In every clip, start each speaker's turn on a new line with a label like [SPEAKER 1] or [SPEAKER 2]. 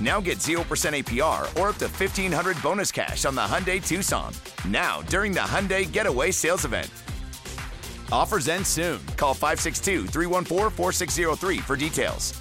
[SPEAKER 1] Now get 0% APR or up to 1500 bonus cash on the Hyundai Tucson. Now, during the Hyundai Getaway Sales Event. Offers end soon. Call 562 314 4603 for details.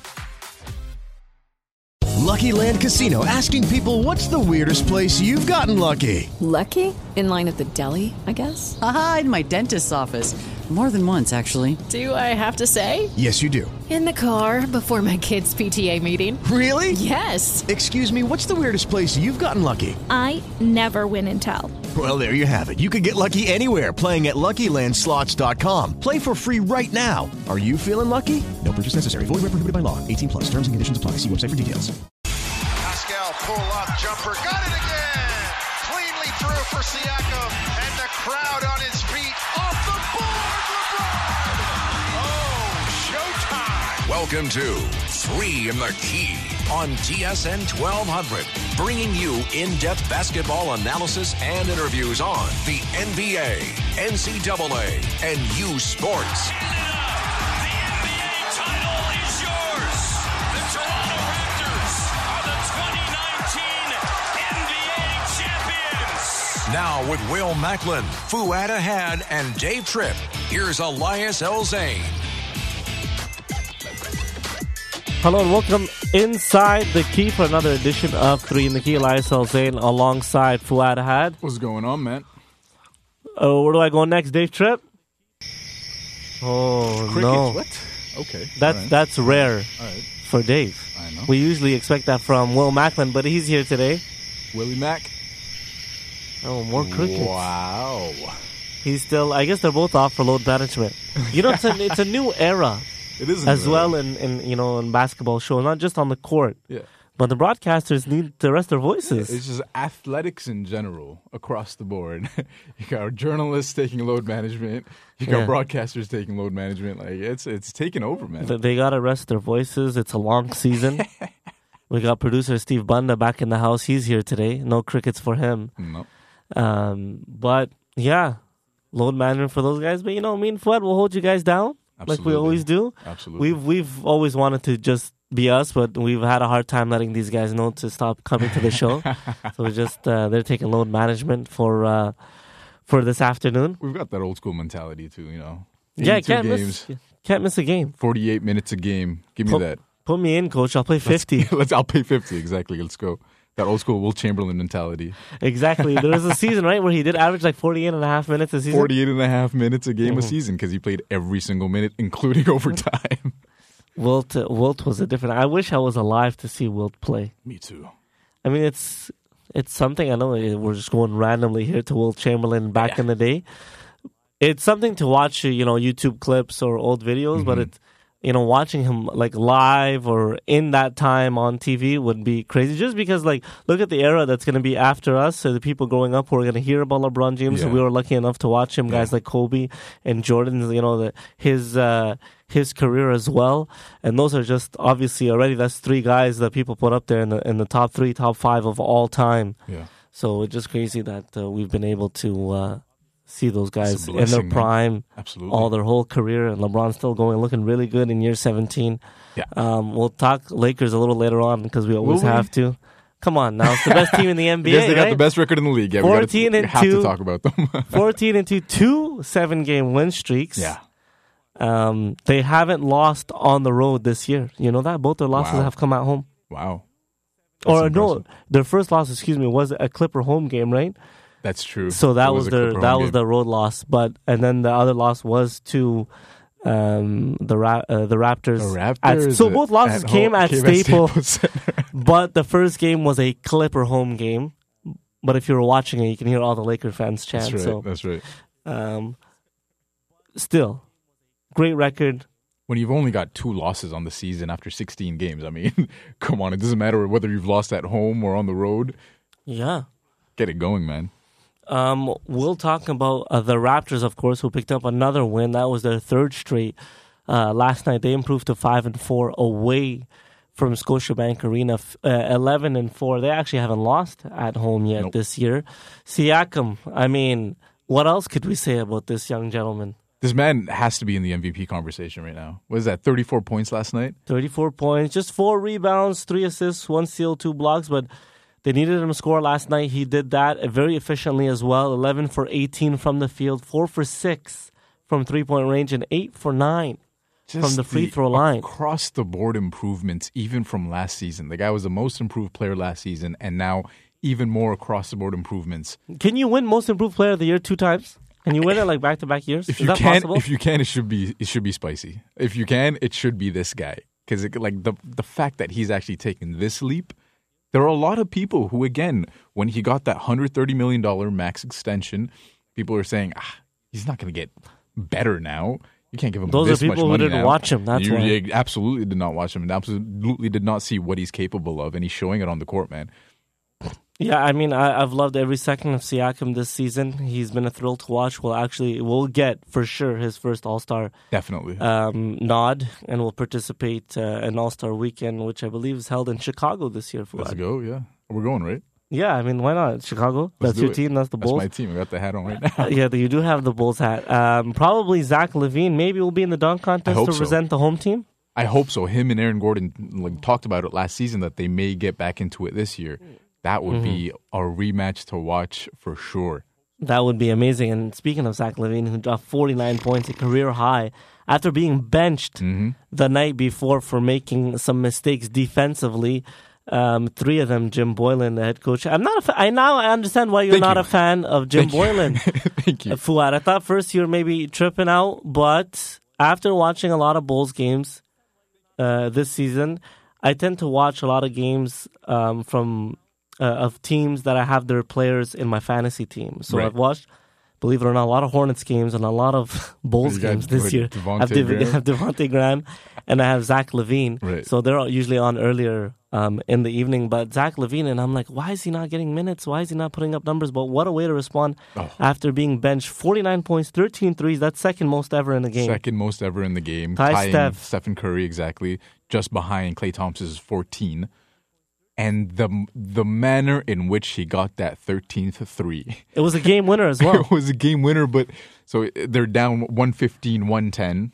[SPEAKER 2] Lucky Land Casino asking people what's the weirdest place you've gotten lucky?
[SPEAKER 3] Lucky? In line at the deli, I guess?
[SPEAKER 4] Aha, in my dentist's office. More than once, actually.
[SPEAKER 3] Do I have to say?
[SPEAKER 2] Yes, you do.
[SPEAKER 3] In the car before my kids' PTA meeting.
[SPEAKER 2] Really?
[SPEAKER 3] Yes.
[SPEAKER 2] Excuse me, what's the weirdest place you've gotten lucky?
[SPEAKER 5] I never win and tell.
[SPEAKER 2] Well, there you have it. You can get lucky anywhere playing at LuckyLandSlots.com. Play for free right now. Are you feeling lucky? No purchase necessary. Void where prohibited by law. 18 plus. Terms and conditions apply. See website for details.
[SPEAKER 6] Pascal pull-up jumper. Got it again. Through for Siakam. And the crowd on his feet. Off the board, LeBron. Oh, showtime.
[SPEAKER 7] Welcome to Three in the Key on TSN 1200, bringing you in depth basketball analysis and interviews on the NBA, NCAA, and U Sports. Now, with Will Macklin, Fuad Ahad, and Dave Tripp, here's Elias El Zane.
[SPEAKER 8] Hello and welcome inside the key for another edition of Three in the Key. Elias El Zane alongside Fuad Ahad.
[SPEAKER 9] What's going on, man?
[SPEAKER 8] Oh, where do I go next, Dave Tripp? Oh
[SPEAKER 9] Crickets.
[SPEAKER 8] no,
[SPEAKER 9] What? Okay.
[SPEAKER 8] that's
[SPEAKER 9] all right.
[SPEAKER 8] that's rare
[SPEAKER 9] All right.
[SPEAKER 8] for Dave.
[SPEAKER 9] I know.
[SPEAKER 8] We usually expect that from Will Macklin, but he's here today.
[SPEAKER 9] Willie Mack.
[SPEAKER 8] Oh, more crickets.
[SPEAKER 9] Wow.
[SPEAKER 8] He's still. I guess they're both off for load management. You know, it's a it's a new era
[SPEAKER 9] It is
[SPEAKER 8] as well in, in you know in basketball shows, not just on the court,
[SPEAKER 9] Yeah.
[SPEAKER 8] but the broadcasters need to rest their voices.
[SPEAKER 9] It's just athletics in general across the board. you got journalists taking load management. You got
[SPEAKER 8] Yeah.
[SPEAKER 9] broadcasters taking load management. Like it's it's taking over, man.
[SPEAKER 8] Th- They got to rest their voices. It's a long season. we got producer Steve Bunda back in the house. He's here today. No crickets for him.
[SPEAKER 9] no.
[SPEAKER 8] Um, but yeah, load management for those guys. But you know, me and Fuad will hold you guys down like we always do.
[SPEAKER 9] Absolutely.
[SPEAKER 8] We've we've always wanted to just be us, but we've had a hard time letting these guys know to stop coming to the show. so just uh, they're taking load management for uh, for this afternoon.
[SPEAKER 9] We've got that old school mentality too, you know.
[SPEAKER 8] Yeah,
[SPEAKER 9] 82
[SPEAKER 8] can't
[SPEAKER 9] games,
[SPEAKER 8] miss can't miss a game.
[SPEAKER 9] 48 minutes a game. Give me
[SPEAKER 8] Put,
[SPEAKER 9] that.
[SPEAKER 8] put me in, coach. I'll play
[SPEAKER 9] Let's-
[SPEAKER 8] fifty.
[SPEAKER 9] Let's, I'll play 50 exactly. Let's go. That old school Wilt Chamberlain mentality.
[SPEAKER 8] Exactly. There was a season, right, where he did average like 48 and a half minutes a season.
[SPEAKER 9] 48 and a half minutes a game a
[SPEAKER 8] Mhm.
[SPEAKER 9] season because he played every single minute, including overtime.
[SPEAKER 8] Wilt, uh, Wilt was a different. I wish I was alive to see Wilt play.
[SPEAKER 9] Me too.
[SPEAKER 8] I mean, it's it's something. I know we're just going randomly here to Wilt Chamberlain back in the day. It's something to watch, uh, you know, YouTube clips or old videos, but
[SPEAKER 9] Mhm.
[SPEAKER 8] You know, watching him like live or in that time on TV would be crazy. Just because, like, look at the era that's going to be after us. So the people growing up who are going to hear about LeBron James.
[SPEAKER 9] Yeah.
[SPEAKER 8] we were lucky enough to watch him. Guys like Kobe and Jordan. You know, the, his uh, his career as well. And those are just obviously already that's three guys that people put up there in the in the top three, top five of all time.
[SPEAKER 9] Yeah.
[SPEAKER 8] So it's just crazy that uh, we've been able to uh, see those guys in their
[SPEAKER 9] blessing, man.
[SPEAKER 8] prime,
[SPEAKER 9] Absolutely.
[SPEAKER 8] all their whole career, and LeBron's still going, looking really good in year 17.
[SPEAKER 9] Yeah.
[SPEAKER 8] Um, we'll talk Lakers a little later on because we always
[SPEAKER 9] Will we?
[SPEAKER 8] have to. Come on, now it's the best team in the NBA.
[SPEAKER 9] Because they got
[SPEAKER 8] right?
[SPEAKER 9] the best record in the league. Yeah, we gotta-
[SPEAKER 8] 14
[SPEAKER 9] we
[SPEAKER 8] and
[SPEAKER 9] have
[SPEAKER 8] two.
[SPEAKER 9] to talk about them.
[SPEAKER 8] 14 and 2, two seven game win streaks.
[SPEAKER 9] yeah.
[SPEAKER 8] Um, they haven't lost on the road this year. You know that? Both their losses
[SPEAKER 9] Wow.
[SPEAKER 8] have come at home.
[SPEAKER 9] Wow. That's
[SPEAKER 8] or no, their first loss, excuse me, was a Clipper home game, right?
[SPEAKER 9] That's true.
[SPEAKER 8] So that
[SPEAKER 9] It
[SPEAKER 8] was, their
[SPEAKER 9] Clipper
[SPEAKER 8] that
[SPEAKER 9] home
[SPEAKER 8] was
[SPEAKER 9] game.
[SPEAKER 8] their road loss. But and then the other loss was to um, the Ra- uh, the Raptors.
[SPEAKER 9] The
[SPEAKER 8] at-
[SPEAKER 9] Raptors
[SPEAKER 8] so both losses
[SPEAKER 9] at
[SPEAKER 8] came
[SPEAKER 9] home-
[SPEAKER 8] at
[SPEAKER 9] came at
[SPEAKER 8] Staples,
[SPEAKER 9] Staples
[SPEAKER 8] but the first game was a Clipper home game. But if you were watching it, you can hear all the Laker fans chant.
[SPEAKER 9] That's right.
[SPEAKER 8] So,
[SPEAKER 9] That's right.
[SPEAKER 8] um, still, great record.
[SPEAKER 9] When you've only got two losses on the season after 16 games, I mean, come on, it doesn't matter whether you've lost at home or on the road.
[SPEAKER 8] Yeah.
[SPEAKER 9] Get it going, man.
[SPEAKER 8] Um, we'll talk about uh, the Raptors, of course, who picked up another win. That was their third straight. Uh, last night they improved to five and four away from Scotiabank Arena. F- Uh, Eleven and four. They actually haven't lost at home yet
[SPEAKER 9] Nope.
[SPEAKER 8] this year. Siakam. I mean, what else could we say about this young gentleman?
[SPEAKER 9] This man has to be in the MVP conversation right now. What is that? 34 points last night?
[SPEAKER 8] 34 points, just four rebounds, three assists, one steal, two blocks, but they needed him to score last night. He did that very efficiently as well. 11 for 18 from the field, 4 for 6 from three point range, and 8 for 9 from the free throw line.
[SPEAKER 9] Across the board improvements, even from last season. The guy was the most improved player last season, and now even more across the board improvements.
[SPEAKER 8] Can you win Most Improved Player of the Year two times? Can you win it like back to back years?
[SPEAKER 9] If
[SPEAKER 8] Is
[SPEAKER 9] you
[SPEAKER 8] that
[SPEAKER 9] can,
[SPEAKER 8] possible?
[SPEAKER 9] if you can, it should be it should be spicy. If you can, it should be this guy because like the the fact that he's actually taken this leap. There are a lot of people who, again, when he got that hundred thirty million dollar max extension, people are saying ah, he's not going to get better now. You can't give him
[SPEAKER 8] Those are people who didn't
[SPEAKER 9] now."
[SPEAKER 8] watch him, that's
[SPEAKER 9] you,
[SPEAKER 8] why.
[SPEAKER 9] you absolutely did not watch him, and absolutely did not see what he's capable of, and he's showing it on the court, man.
[SPEAKER 8] Yeah, I mean, I, I've loved every second of Siakam this season. He's been a thrill to watch. We'll actually, we'll get for sure his first All Star
[SPEAKER 9] Definitely.
[SPEAKER 8] um, nod, and will participate uh, in All Star Weekend, which I believe is held in Chicago this year. For
[SPEAKER 9] Let's go. Yeah, we're going right.
[SPEAKER 8] Yeah, I mean, why not Chicago?
[SPEAKER 9] Let's
[SPEAKER 8] that's your
[SPEAKER 9] it.
[SPEAKER 8] team. That's the Bulls.
[SPEAKER 9] That's my team. I got the hat on right now.
[SPEAKER 8] Yeah, you do have the Bulls hat. Um, probably Zach LaVine. Maybe will be in the dunk contest to
[SPEAKER 9] so.
[SPEAKER 8] present the home team.
[SPEAKER 9] I hope so. Him and Aaron Gordon like talked about it last season that they may get back into it this year. That would be
[SPEAKER 8] Mm-hmm.
[SPEAKER 9] a rematch to watch for sure.
[SPEAKER 8] That would be amazing. And speaking of Zach LaVine, who dropped 49 points, a career high, after being benched
[SPEAKER 9] Mm-hmm.
[SPEAKER 8] the night before for making some mistakes defensively. Um, three of them, Jim Boylen, the head coach. I'm not. A fa- I now I understand why you're
[SPEAKER 9] Thank
[SPEAKER 8] not
[SPEAKER 9] you.
[SPEAKER 8] a fan of Jim
[SPEAKER 9] Thank you.
[SPEAKER 8] Boylen.
[SPEAKER 9] Thank you.
[SPEAKER 8] Uh, Fuad, I thought first you were maybe tripping out, but after watching a lot of Bulls games uh, this season, I tend to watch a lot of games um, from uh, of teams that I have their players in my fantasy team. So
[SPEAKER 9] Right.
[SPEAKER 8] I've watched, believe it or not, a lot of Hornets games and a lot of Bulls games this year.
[SPEAKER 9] Devonte'
[SPEAKER 8] I have, Dev-
[SPEAKER 9] Graham?
[SPEAKER 8] I have Devonte' Graham and I have Zach LaVine.
[SPEAKER 9] Right.
[SPEAKER 8] So they're usually on earlier um, in the evening. But Zach LaVine, and I'm like, why is he not getting minutes? Why is he not putting up numbers? But what a way to respond
[SPEAKER 9] Oh.
[SPEAKER 8] after being benched. 49 points, 13 threes. That's second most ever in the game.
[SPEAKER 9] Second most ever in the game,
[SPEAKER 8] Ty Steph.
[SPEAKER 9] Stephen Curry exactly, just behind Klay Thompson's 14. And the the manner in which he got that 13th three.
[SPEAKER 8] It was a game winner as well.
[SPEAKER 9] it was a game winner, but so they're down 115, 110.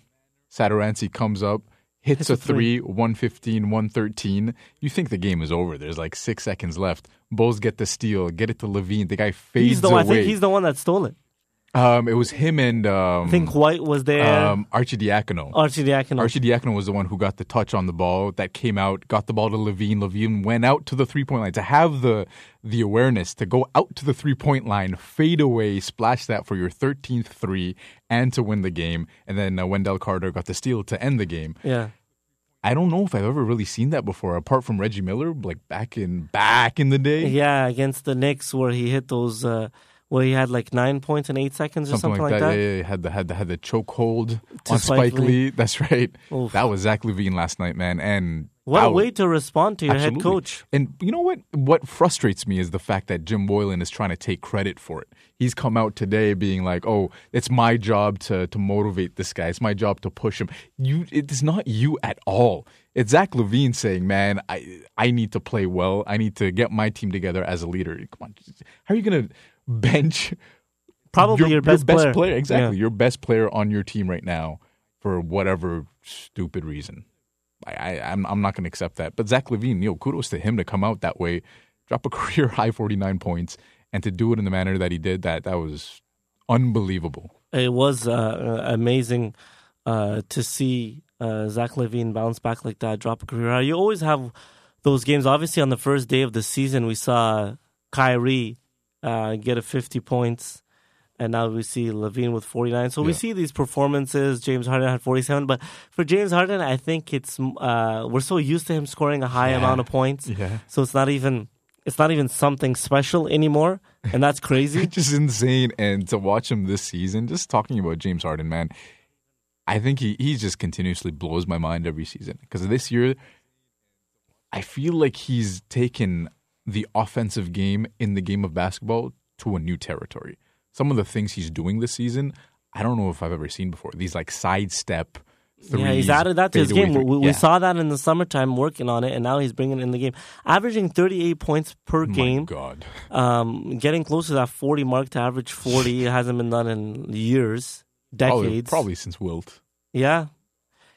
[SPEAKER 9] Satoransky comes up, hits,
[SPEAKER 8] Hits
[SPEAKER 9] a
[SPEAKER 8] a three.
[SPEAKER 9] three, 115, 113. You think the game is over. There's like six seconds left. Bulls get the steal, get it to LaVine. The guy fades
[SPEAKER 8] he's the one, I
[SPEAKER 9] away.
[SPEAKER 8] think he's the one that stole it.
[SPEAKER 9] Um, it was him and um,
[SPEAKER 8] I think White was there.
[SPEAKER 9] um, Arcidiacono.
[SPEAKER 8] Archie Diacono.
[SPEAKER 9] Arcidiacono was the one who got the touch on the ball that came out, got the ball to LaVine. LaVine went out to the three point line to have the the awareness to go out to the three point line, fade away, splash that for your 13th three, and to win the game. And then uh, Wendell Carter got the steal to end the game.
[SPEAKER 8] yeah.
[SPEAKER 9] I don't know if I've ever really seen that before, apart from Reggie Miller, like back in back in the day.
[SPEAKER 8] Yeah, against the Knicks where he hit those, uh, where he had like nine points in eight seconds or
[SPEAKER 9] Something,
[SPEAKER 8] something,
[SPEAKER 9] like, that.
[SPEAKER 8] that.
[SPEAKER 9] Yeah, yeah, yeah. Had the had the had the chokehold on
[SPEAKER 8] Spike Lee.
[SPEAKER 9] Lee. That's right.
[SPEAKER 8] Oof.
[SPEAKER 9] That was Zach LaVine last night, man. And
[SPEAKER 8] What a way to respond to your head coach.
[SPEAKER 9] And you know what? What frustrates me is the fact that Jim Boylen is trying to take credit for it. He's come out today being like, "Oh, it's my job to to motivate this guy. It's my job to push him." You, it's not you at all. It's Zach LaVine saying, "Man, I I need to play well. I need to get my team together as a leader." Come on, how are you going to bench
[SPEAKER 8] Probably your best player.
[SPEAKER 9] Exactly,
[SPEAKER 8] Yeah.
[SPEAKER 9] your best player on your team right now for whatever stupid reason. I, I I'm I'm not going to accept that. But Zach LaVine, yo, kudos to him to come out that way, drop a career high 49 points, and to do it in the manner that he did. That that was unbelievable.
[SPEAKER 8] It was uh, amazing uh, to see uh, Zach LaVine bounce back like that, drop a career high. You always have those games. Obviously, on the first day of the season, we saw Kyrie uh, get a 50 points and now we see LaVine with 49. So we see these performances. James Harden had 47, but for James Harden, I think it's uh, we're so used to him scoring a high
[SPEAKER 9] Yeah.
[SPEAKER 8] amount of points.
[SPEAKER 9] Yeah.
[SPEAKER 8] So it's not even it's not even something special anymore, and that's crazy.
[SPEAKER 9] just insane. And to watch him this season, just talking about James Harden, man, I think he, he just continuously blows my mind every season. Because this year, I feel like he's taken the offensive game in the game of basketball to a new territory. Some of the things he's doing this season, I don't know if I've ever seen before. These like sidestep.
[SPEAKER 8] yeah, he's added that to his game. We, we
[SPEAKER 9] Yeah.
[SPEAKER 8] saw that in the summertime working on it, and now he's bringing it in the game, averaging 38 points per game.
[SPEAKER 9] My God.
[SPEAKER 8] Um, getting close to that 40 mark to average 40 it hasn't been done in years,
[SPEAKER 9] Probably,
[SPEAKER 8] decades.
[SPEAKER 9] probably since Wilt.
[SPEAKER 8] Yeah.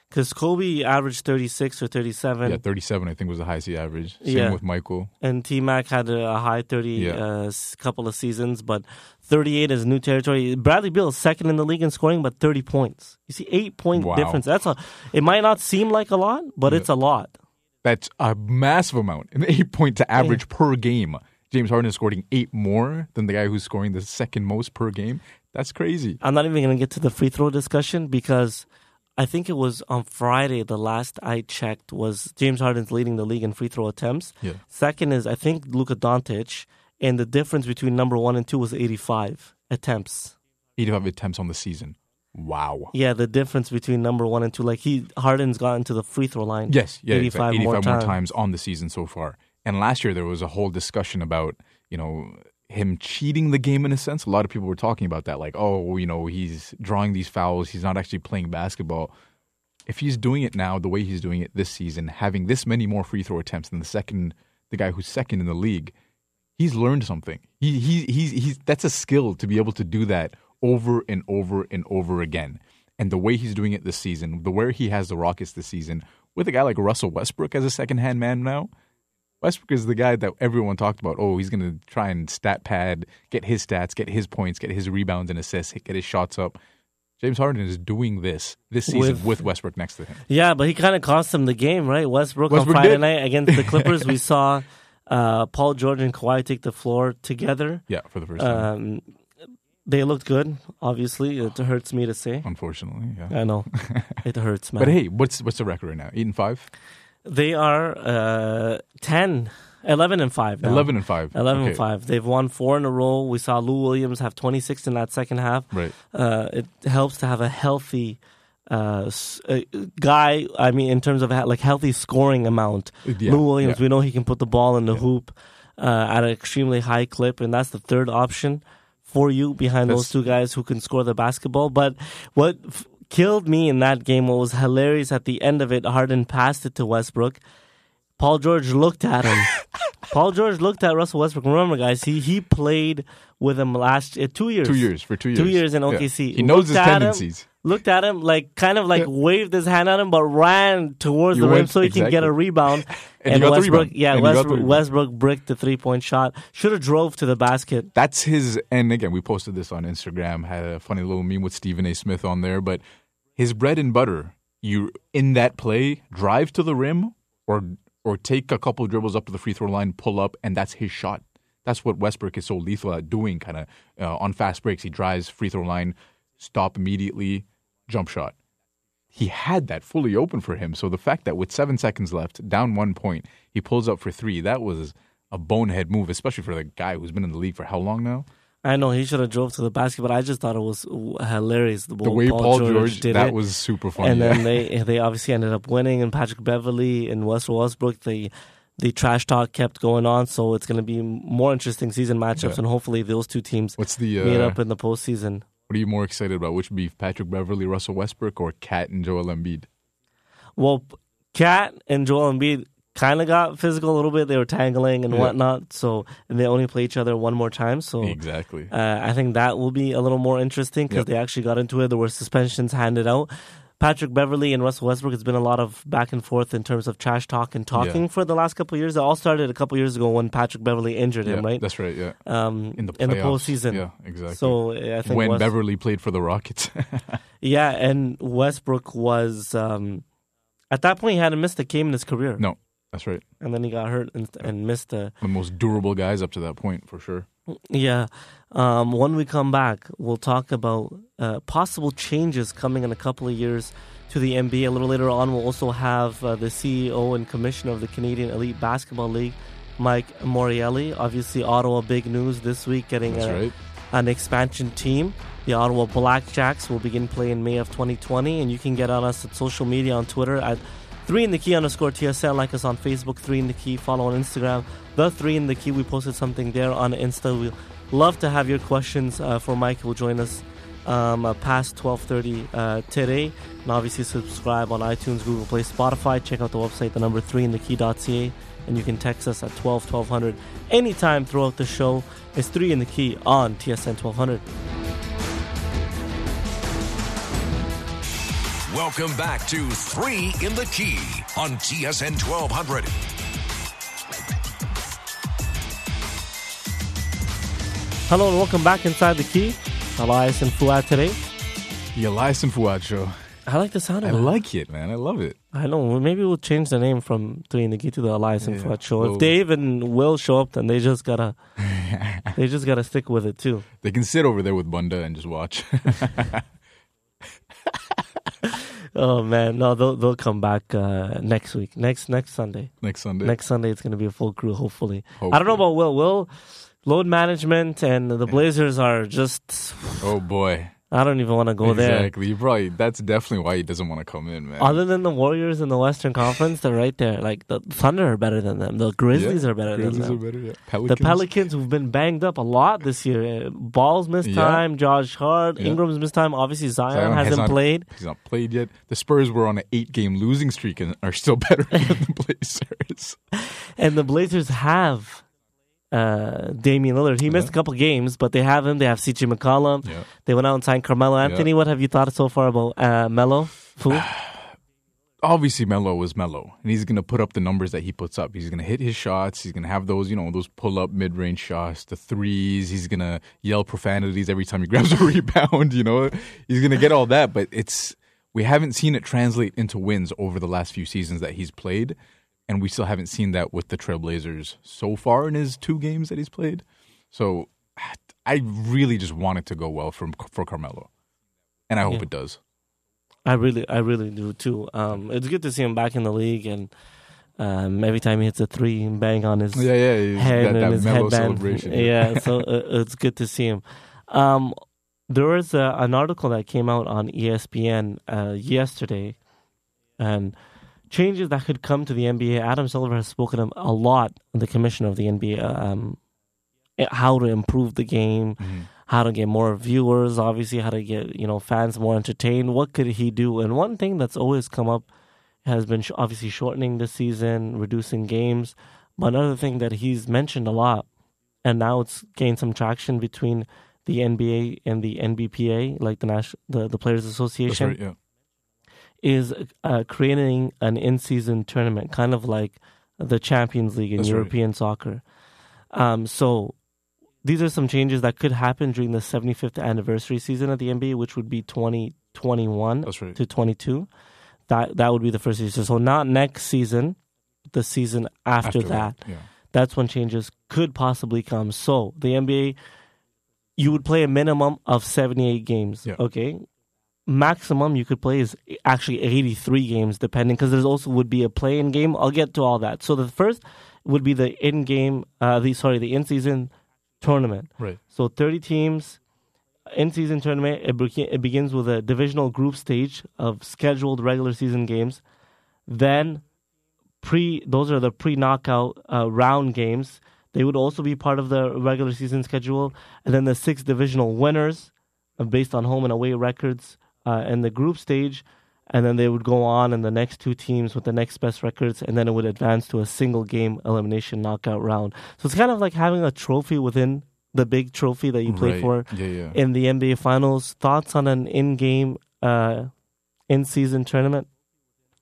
[SPEAKER 8] Because Kobe averaged 36 or 37.
[SPEAKER 9] Yeah, 37, I think, was the highest he averaged. Same
[SPEAKER 8] Yeah.
[SPEAKER 9] with Michael.
[SPEAKER 8] And T Mac had a, high 30
[SPEAKER 9] Yeah.
[SPEAKER 8] uh, couple of seasons, but 38 is new territory. Bradley Beal is second in the league in scoring, but 30 points. You see, eight point
[SPEAKER 9] Wow.
[SPEAKER 8] difference. That's a. It might not seem like a lot, but
[SPEAKER 9] Yeah.
[SPEAKER 8] it's a lot.
[SPEAKER 9] That's a massive amount. An eight point to average per game. James Harden is scoring eight more than the guy who's scoring the second most per game. That's crazy.
[SPEAKER 8] I'm not even going to get to the free throw discussion because I think it was on Friday. The last I checked was James Harden's leading the league in free throw attempts.
[SPEAKER 9] Yeah.
[SPEAKER 8] Second is I think Luka Doncic, and the difference between number one and two was 85 attempts.
[SPEAKER 9] 85 attempts on the season. Wow.
[SPEAKER 8] Yeah, the difference between number one and two, like he Harden's gotten to the free throw line.
[SPEAKER 9] Yes, yeah,
[SPEAKER 8] 85,
[SPEAKER 9] 85,
[SPEAKER 8] more,
[SPEAKER 9] more,
[SPEAKER 8] times.
[SPEAKER 9] times on the season so far. And last year there was a whole discussion about, you know, him cheating the game in a sense. A lot of people were talking about that, like, oh, you know, he's drawing these fouls, he's not actually playing basketball. If he's doing it now the way he's doing it this season, having this many more free throw attempts than the second, the guy who's second in the league, he's learned something. He he he's he's that's a skill to be able to do that over and over and over again. And the way he's doing it this season, the way he has the Rockets this season, with a guy like Russell Westbrook as a second hand man now, Westbrook is the guy that everyone talked about. Oh, he's going to try and stat pad, get his stats, get his points, get his rebounds and assists, get his shots up. James Harden is doing this this season
[SPEAKER 8] With-
[SPEAKER 9] with, Westbrook next to him.
[SPEAKER 8] Yeah, but he kind of cost him the game, right? Westbrook,
[SPEAKER 9] Westbrook
[SPEAKER 8] on Friday
[SPEAKER 9] did.
[SPEAKER 8] night against the Clippers, we saw uh, Paul George and Kawhi take the floor together.
[SPEAKER 9] Yeah, for the first time.
[SPEAKER 8] Um, they looked good. Obviously, it hurts me to say.
[SPEAKER 9] Unfortunately, yeah.
[SPEAKER 8] I know it hurts, man.
[SPEAKER 9] But hey, what's what's the record right now? Eight and five.
[SPEAKER 8] They are uh, 10, 11 and 5 now.
[SPEAKER 9] 11 and five.
[SPEAKER 8] 11 and 5. They've won four in a row. We saw Lou Williams have 26 in that second half.
[SPEAKER 9] Right.
[SPEAKER 8] Uh, it helps to have a healthy uh, uh, guy, I mean, in terms of like healthy scoring amount.
[SPEAKER 9] Yeah,
[SPEAKER 8] Lou Williams,
[SPEAKER 9] yeah.
[SPEAKER 8] we know he can put the ball in the hoop uh, at an extremely high clip, and that's the third option for you behind those two guys who can score the basketball. But what killed me in that game, what was hilarious at the end of it, Harden passed it to Westbrook. Paul George looked at him. Paul George looked at Russell Westbrook. Remember, guys, he he played with him last uh, two years.
[SPEAKER 9] Two years for two years.
[SPEAKER 8] Two years in
[SPEAKER 9] Yeah.
[SPEAKER 8] OKC.
[SPEAKER 9] He knows
[SPEAKER 8] Looked
[SPEAKER 9] his
[SPEAKER 8] at him,
[SPEAKER 9] tendencies.
[SPEAKER 8] Looked at him like kind of like waved his hand at him, but ran towards
[SPEAKER 9] You
[SPEAKER 8] the rim so he can get a rebound.
[SPEAKER 9] And the
[SPEAKER 8] Westbrook,
[SPEAKER 9] rebound.
[SPEAKER 8] yeah,
[SPEAKER 9] And he got the
[SPEAKER 8] Westbrook. Westbrook bricked the three point shot. Should have drove to the basket.
[SPEAKER 9] That's his. And again, we posted this on Instagram. Had a funny little meme with Stephen A. Smith on there. But his bread and butter, you in that play, drive to the rim or or take a couple of dribbles up to the free throw line, pull up, and that's his shot. That's what Westbrook is so lethal at doing. Kind of uh, on fast breaks, he drives free throw line, stop immediately, jump shot. He had that fully open for him. So the fact that with seven seconds left, down one point, he pulls up for three, that was a bonehead move, especially for the guy who's been in the league for how long now?
[SPEAKER 8] I know he should have drove to the basket, but I just thought it was hilarious. The,
[SPEAKER 9] The way Paul George,
[SPEAKER 8] did
[SPEAKER 9] that
[SPEAKER 8] it.
[SPEAKER 9] was super funny.
[SPEAKER 8] and then they they obviously ended up winning. And Patrick Beverley and Westbrook Westbrook, the the trash talk kept going on. So it's going to be more interesting season matchups,
[SPEAKER 9] Yeah.
[SPEAKER 8] and hopefully those two teams
[SPEAKER 9] What's the
[SPEAKER 8] meet
[SPEAKER 9] uh,
[SPEAKER 8] up in the postseason.
[SPEAKER 9] What are you more excited about? Which beef, Patrick Beverley, Russell Westbrook, or KAT and Joel Embiid?
[SPEAKER 8] Well, KAT and Joel Embiid kind of got physical a little bit. They were tangling and
[SPEAKER 9] Yeah.
[SPEAKER 8] whatnot. So and they only play each other one more time. So
[SPEAKER 9] Exactly.
[SPEAKER 8] Uh, I think that will be a little more interesting because
[SPEAKER 9] Yep.
[SPEAKER 8] they actually got into it. There were suspensions handed out. Patrick Beverley and Russell Westbrook. It's been a lot of back and forth in terms of trash talk and talking
[SPEAKER 9] Yeah.
[SPEAKER 8] for the last couple of years. It all started a couple years ago when Patrick Beverley injured him, right?
[SPEAKER 9] That's right. Yeah.
[SPEAKER 8] Um,
[SPEAKER 9] in the
[SPEAKER 8] in the postseason.
[SPEAKER 9] Yeah, exactly.
[SPEAKER 8] So I think
[SPEAKER 9] when
[SPEAKER 8] West-
[SPEAKER 9] Beverley played for the Rockets.
[SPEAKER 8] yeah, and Westbrook was um, at that point he hadn't missed a game in his career.
[SPEAKER 9] no, that's right.
[SPEAKER 8] and then he got hurt and, and missed a
[SPEAKER 9] The most durable guys up to that point, for sure.
[SPEAKER 8] Yeah. Um, when we come back, we'll talk about uh, possible changes coming in a couple of years to the NBA. A little later on, we'll also have uh, the CEO and commissioner of the Canadian Elite Basketball League, Mike Morreale. Obviously, Ottawa big news this week, getting a,
[SPEAKER 9] right.
[SPEAKER 8] an expansion team. The Ottawa Blackjacks will begin play in May of 2020, and you can get on us at social media on Twitter at 3 in the key underscore TSL. Like us on Facebook, 3 in the key. Follow on Instagram, the 3 in the key. We posted something there on Insta. We'll love to have your questions uh, for Mike. Will join us um, uh, past 12.30 uh, today. And obviously subscribe on iTunes, Google Play, Spotify. Check out the website, the number 3 in the key.ca. And you can text us at 12 1200 anytime throughout the show. It's 3 in the key on TSN 1200.
[SPEAKER 7] Welcome back to Three in the Key on TSN 1200.
[SPEAKER 8] Hello and welcome back inside the key. Elias and Fuad today.
[SPEAKER 9] The Elias and Fuad show.
[SPEAKER 8] I like the sound
[SPEAKER 9] I
[SPEAKER 8] of it.
[SPEAKER 9] like it, man. I love it.
[SPEAKER 8] I know. Maybe we'll change the name from Three in the Key to the Elias and
[SPEAKER 9] Yeah.
[SPEAKER 8] Fuad show.
[SPEAKER 9] Well-
[SPEAKER 8] if Dave and Will show up, then they just gotta they just gotta stick with it too.
[SPEAKER 9] They can sit over there with Bunda and just watch.
[SPEAKER 8] Oh man, no, they'll they'll come back uh, next week, next next Sunday.
[SPEAKER 9] Next Sunday.
[SPEAKER 8] Next Sunday, it's gonna be a full crew. Hopefully, I don't know about Will. Will load management and the Blazers are just.
[SPEAKER 9] oh boy.
[SPEAKER 8] I don't even want to go there.
[SPEAKER 9] Exactly. You probably that's definitely why he doesn't want to come in, man.
[SPEAKER 8] Other than the Warriors in the Western Conference, they're right there. Like the Thunder are better than them. The Grizzlies
[SPEAKER 9] Yeah,
[SPEAKER 8] are better
[SPEAKER 9] Grizzlies
[SPEAKER 8] than
[SPEAKER 9] are
[SPEAKER 8] them.
[SPEAKER 9] better, yeah.
[SPEAKER 8] The
[SPEAKER 9] Pelicans.
[SPEAKER 8] Pelicans who've been banged up a lot this year. Uh, Balls missed
[SPEAKER 9] Yeah.
[SPEAKER 8] time. Josh Hart. Ingram's missed time. Obviously Zion,
[SPEAKER 9] Zion has
[SPEAKER 8] hasn't
[SPEAKER 9] not-
[SPEAKER 8] played.
[SPEAKER 9] He's not played yet. The Spurs were on an eight-game losing streak and are still better than the Blazers.
[SPEAKER 8] And the Blazers have uh, Damian Lillard. He missed a couple games, but they have him. They have CJ McCollum.
[SPEAKER 9] Yeah.
[SPEAKER 8] They went out and signed Carmelo Anthony. What have you thought so far about uh, Melo?
[SPEAKER 9] Obviously, Melo is Melo, and he's going to put up the numbers that he puts up. He's going to hit his shots. He's going to have those, you know, those pull-up mid-range shots, the threes. He's going to yell profanities every time he grabs a rebound. You know, he's going to get all that. But it's we haven't seen it translate into wins over the last few seasons that he's played, and we still haven't seen that with the Trailblazers so far in his two games that he's played. So I really just want it to go well for for Carmelo, and I hope
[SPEAKER 8] Yeah.
[SPEAKER 9] it does.
[SPEAKER 8] I really, I really do too. Um, it's good to see him back in the league, and um, every time he hits a three, bang on his
[SPEAKER 9] Yeah, yeah,
[SPEAKER 8] head
[SPEAKER 9] got
[SPEAKER 8] and
[SPEAKER 9] that
[SPEAKER 8] his headband.
[SPEAKER 9] celebration,
[SPEAKER 8] Yeah,
[SPEAKER 9] yeah.
[SPEAKER 8] so uh, it's good to see him. Um, there was a, an article that came out on ESPN uh, yesterday, and changes that could come to the NBA. Adam Silver has spoken a lot, on the commissioner of the NBA, um, how to improve the game, how to get more viewers, obviously how to get you know fans more entertained. What could he do? And one thing that's always come up has been sh- obviously shortening the season, reducing games. But another thing that he's mentioned a lot, and now it's gained some traction between the NBA and the NBPA, like the National the, the Players Association
[SPEAKER 9] right, yeah.
[SPEAKER 8] Is uh, creating an in-season tournament, kind of like the Champions League in
[SPEAKER 9] That's right.
[SPEAKER 8] European soccer. Um, so these are some changes that could happen during the 75th anniversary season of the NBA, which would be 2021
[SPEAKER 9] That's right.
[SPEAKER 8] to 22. That that would be the first season. So not next season, the season after,
[SPEAKER 9] After
[SPEAKER 8] that.
[SPEAKER 9] that, yeah.
[SPEAKER 8] That's when changes could possibly come. So the NBA, you would play a minimum of 78 games.
[SPEAKER 9] Yeah.
[SPEAKER 8] Okay maximum you could play is actually 83 games depending because there's also would be a play-in game. I'll get to all that. So the first would be the in-game uh the sorry the in-season tournament.
[SPEAKER 9] Right.
[SPEAKER 8] so 30 teams in-season tournament it, be- it begins with a divisional group stage of scheduled regular season games. Then pre those are the pre-knockout uh, round games. They would also be part of the regular season schedule. And then the six divisional winners uh, based on home and away records uh, in the group stage, and then they would go on in the next two teams with the next best records, and then it would advance to a single game elimination knockout round. So it's kind of like having a trophy within the big trophy that you play
[SPEAKER 9] Right.
[SPEAKER 8] for
[SPEAKER 9] Yeah, yeah.
[SPEAKER 8] in the NBA Finals. Thoughts on an in-game, uh, in-season tournament?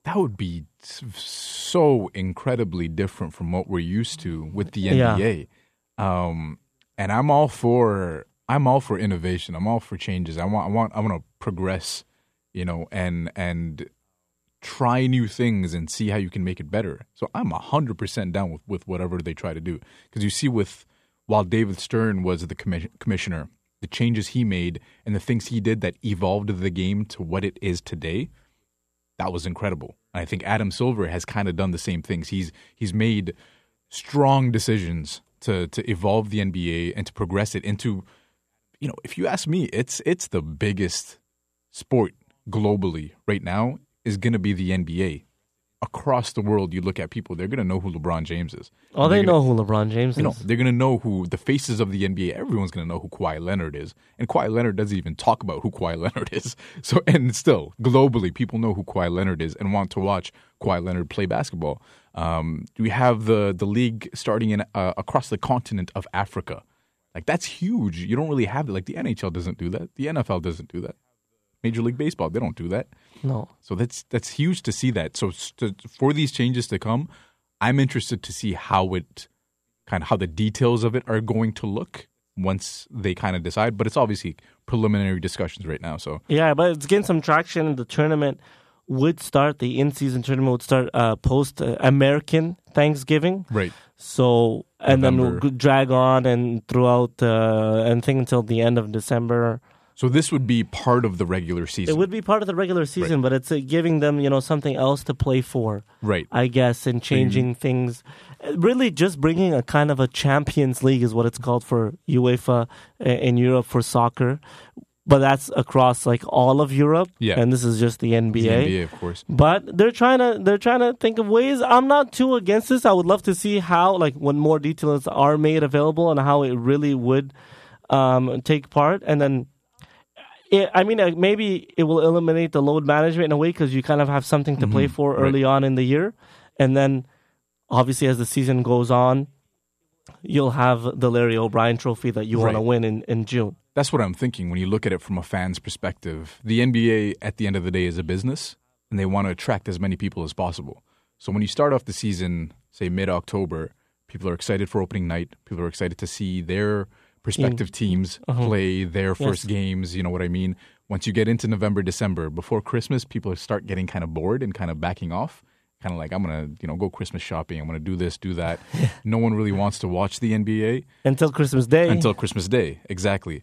[SPEAKER 9] That would be so incredibly different from what we're used to with the
[SPEAKER 8] Yeah.
[SPEAKER 9] NBA. Um, and I'm all for I'm all for innovation. I'm all for changes. I want I want I want to progress, you know, and and try new things and see how you can make it better. So I'm 100% down with with whatever they try to do because you see with while David Stern was the commi- commissioner, the changes he made and the things he did that evolved the game to what it is today, that was incredible. And I think Adam Silver has kind of done the same things. He's he's made strong decisions to to evolve the NBA and to progress it into you know, if you ask me, it's it's the biggest sport globally right now is going to be the NBA. Across the world, you look at people; they're going to know who LeBron James is.
[SPEAKER 8] Oh, they
[SPEAKER 9] gonna-
[SPEAKER 8] know who LeBron James is.
[SPEAKER 9] you know, they're going to know who the faces of the NBA. Everyone's going to know who Kawhi Leonard is, and Kawhi Leonard doesn't even talk about who Kawhi Leonard is. So, and still, globally, people know who Kawhi Leonard is and want to watch Kawhi Leonard play basketball. Um, we have the the league starting in uh, across the continent of Africa. Like that's huge. You don't really have that. Like the NHL doesn't do that. The NFL doesn't do that. Major League Baseball, they don't do that.
[SPEAKER 8] No.
[SPEAKER 9] So that's that's huge to see that. So to, for these changes to come, I'm interested to see how it kind of how the details of it are going to look once they kind of decide. But it's obviously preliminary discussions right now. So
[SPEAKER 8] Yeah, but it's getting some traction. In the tournament would start, the in season tournament would start uh, post uh, American Thanksgiving.
[SPEAKER 9] right,
[SPEAKER 8] So, and then we'll drag on and throughout, uh, and think until the end of December.
[SPEAKER 9] so this would be part of the regular season.
[SPEAKER 8] It would be part of the regular season, but it's uh, giving them, you know, something else to play for.
[SPEAKER 9] right.
[SPEAKER 8] I guess, and changing things. Uh, Really, just bringing a kind of a Champions League is what it's called for UEFA uh, in Europe for soccer. But that's across like all of Europe,
[SPEAKER 9] Yeah.
[SPEAKER 8] and this is just the NBA.
[SPEAKER 9] The NBA, of course.
[SPEAKER 8] But they're trying to they're trying to think of ways. I'm not too against this. I would love to see how like when more details are made available and how it really would um, take part, and then. It, I mean, uh, maybe it will eliminate the load management in a way because you kind of have something to play for
[SPEAKER 9] Mm-hmm. right.
[SPEAKER 8] early on in the year, and then obviously as the season goes on, you'll have the Larry O'Brien Trophy that you want to win in, in June.
[SPEAKER 9] That's what I'm thinking when you look at it from a fan's perspective. The NBA, at the end of the day, is a business, and they want to attract as many people as possible. So when you start off the season, say mid October, people are excited for opening night. People are excited to see their prospective mm. teams uh-huh. play their first games. You know what I mean? Once you get into November, December, before Christmas, people start getting kind of bored and kind of backing off. Kind of like I'm gonna, you know, go Christmas shopping. I'm gonna do this, do that. no one really wants to watch the NBA
[SPEAKER 8] Until Christmas Day.
[SPEAKER 9] until Christmas Day. Exactly.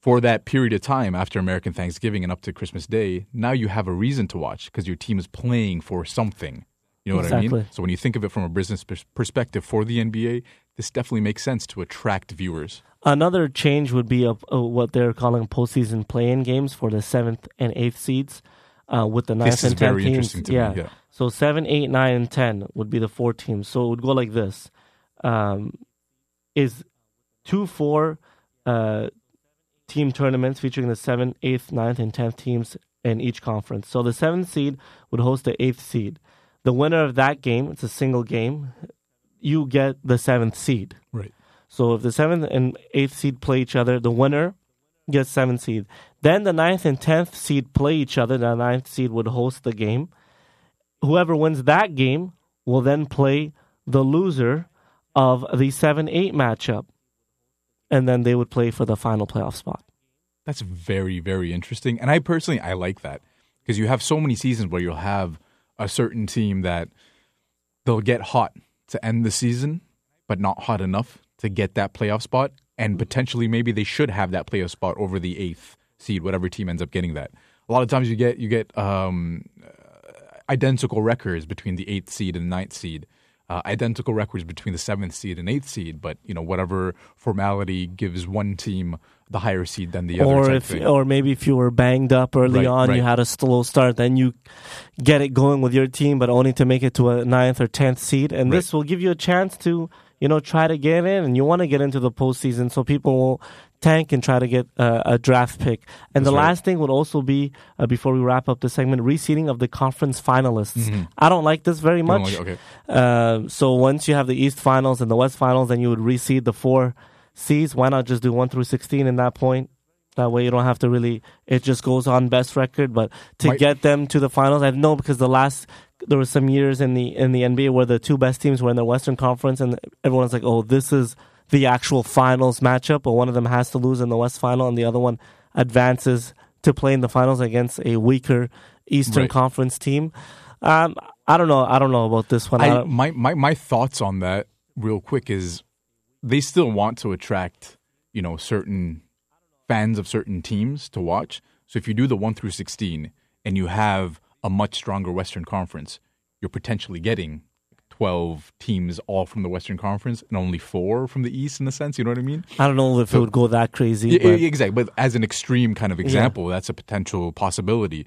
[SPEAKER 9] For that period of time after American Thanksgiving and up to Christmas Day, now you have a reason to watch because your team is playing for something. You know what I mean? So when you think of it from a business perspective for the NBA, this definitely makes sense to attract viewers.
[SPEAKER 8] Another change would be of uh, what they're calling postseason play-in games for the seventh and eighth seeds, uh, with the ninth and tenth teams.
[SPEAKER 9] interesting to me,
[SPEAKER 8] yeah.
[SPEAKER 9] yeah.
[SPEAKER 8] So seven, eight, nine, and ten would be the four teams. So it would go like this: um, is two, four uh, team tournaments featuring the seventh, eighth, ninth, and tenth teams in each conference. So the seventh seed would host the eighth seed. The winner of that game, it's a single game, you get the seventh seed.
[SPEAKER 9] Right.
[SPEAKER 8] So if the seventh and eighth seed play each other, the winner gets seventh seed. Then the ninth and tenth seed play each other. The ninth seed would host the game. Whoever wins that game will then play the loser of the seven eight matchup, and then they would play for the final playoff spot.
[SPEAKER 9] That's very, very interesting. And I personally, I like that because you have so many seasons where you'll have a certain team that they'll get hot to end the season, but not hot enough to get that playoff spot. And potentially, maybe they should have that playoff spot over the eighth seed, whatever team ends up getting that. A lot of times, you get you get um, identical records between the eighth seed and the ninth seed. Uh, identical records between the seventh seed and eighth seed, but you know whatever formality gives one team the higher seed than the other.
[SPEAKER 8] or if,
[SPEAKER 9] thing.
[SPEAKER 8] or maybe if you were banged up early
[SPEAKER 9] Right,
[SPEAKER 8] on, you had a slow start, then you get it going with your team, but only to make it to a ninth or tenth seed, and this will give you a chance to, you know, try to get in, and you want to get into the postseason, so people will tank and try to get uh, a draft pick. And the
[SPEAKER 9] right.
[SPEAKER 8] last thing would also be uh, before we wrap up the segment, reseeding of the conference finalists. I don't like this very
[SPEAKER 9] Mm-hmm.
[SPEAKER 8] much.
[SPEAKER 9] like okay.
[SPEAKER 8] Uh, so once you have the East finals and the West finals, then you would reseed the four seeds. Why not just do one through sixteen in that point? That way you don't have to really. It just goes on best record, but to
[SPEAKER 9] Might-
[SPEAKER 8] get them to the finals, I know because the last there were some years in the in the NBA where the two best teams were in the Western Conference, and everyone's like, "Oh, this is the actual finals matchup." But one of them has to lose in the West final, and the other one advances to play in the finals against a weaker Eastern
[SPEAKER 9] Right.
[SPEAKER 8] Conference team. Um, I don't know. I don't know about this one. I
[SPEAKER 9] my, my my thoughts on that real quick is they still want to attract, you know, certain fans of certain teams to watch. So if you do the 1 through 16 and you have a much stronger Western Conference, you're potentially getting 12 teams all from the Western Conference and only four from the East in a sense. You know what I mean?
[SPEAKER 8] I don't know if it would go that crazy.
[SPEAKER 9] Yeah,
[SPEAKER 8] but-
[SPEAKER 9] exactly. But as an extreme kind of example, that's a potential possibility.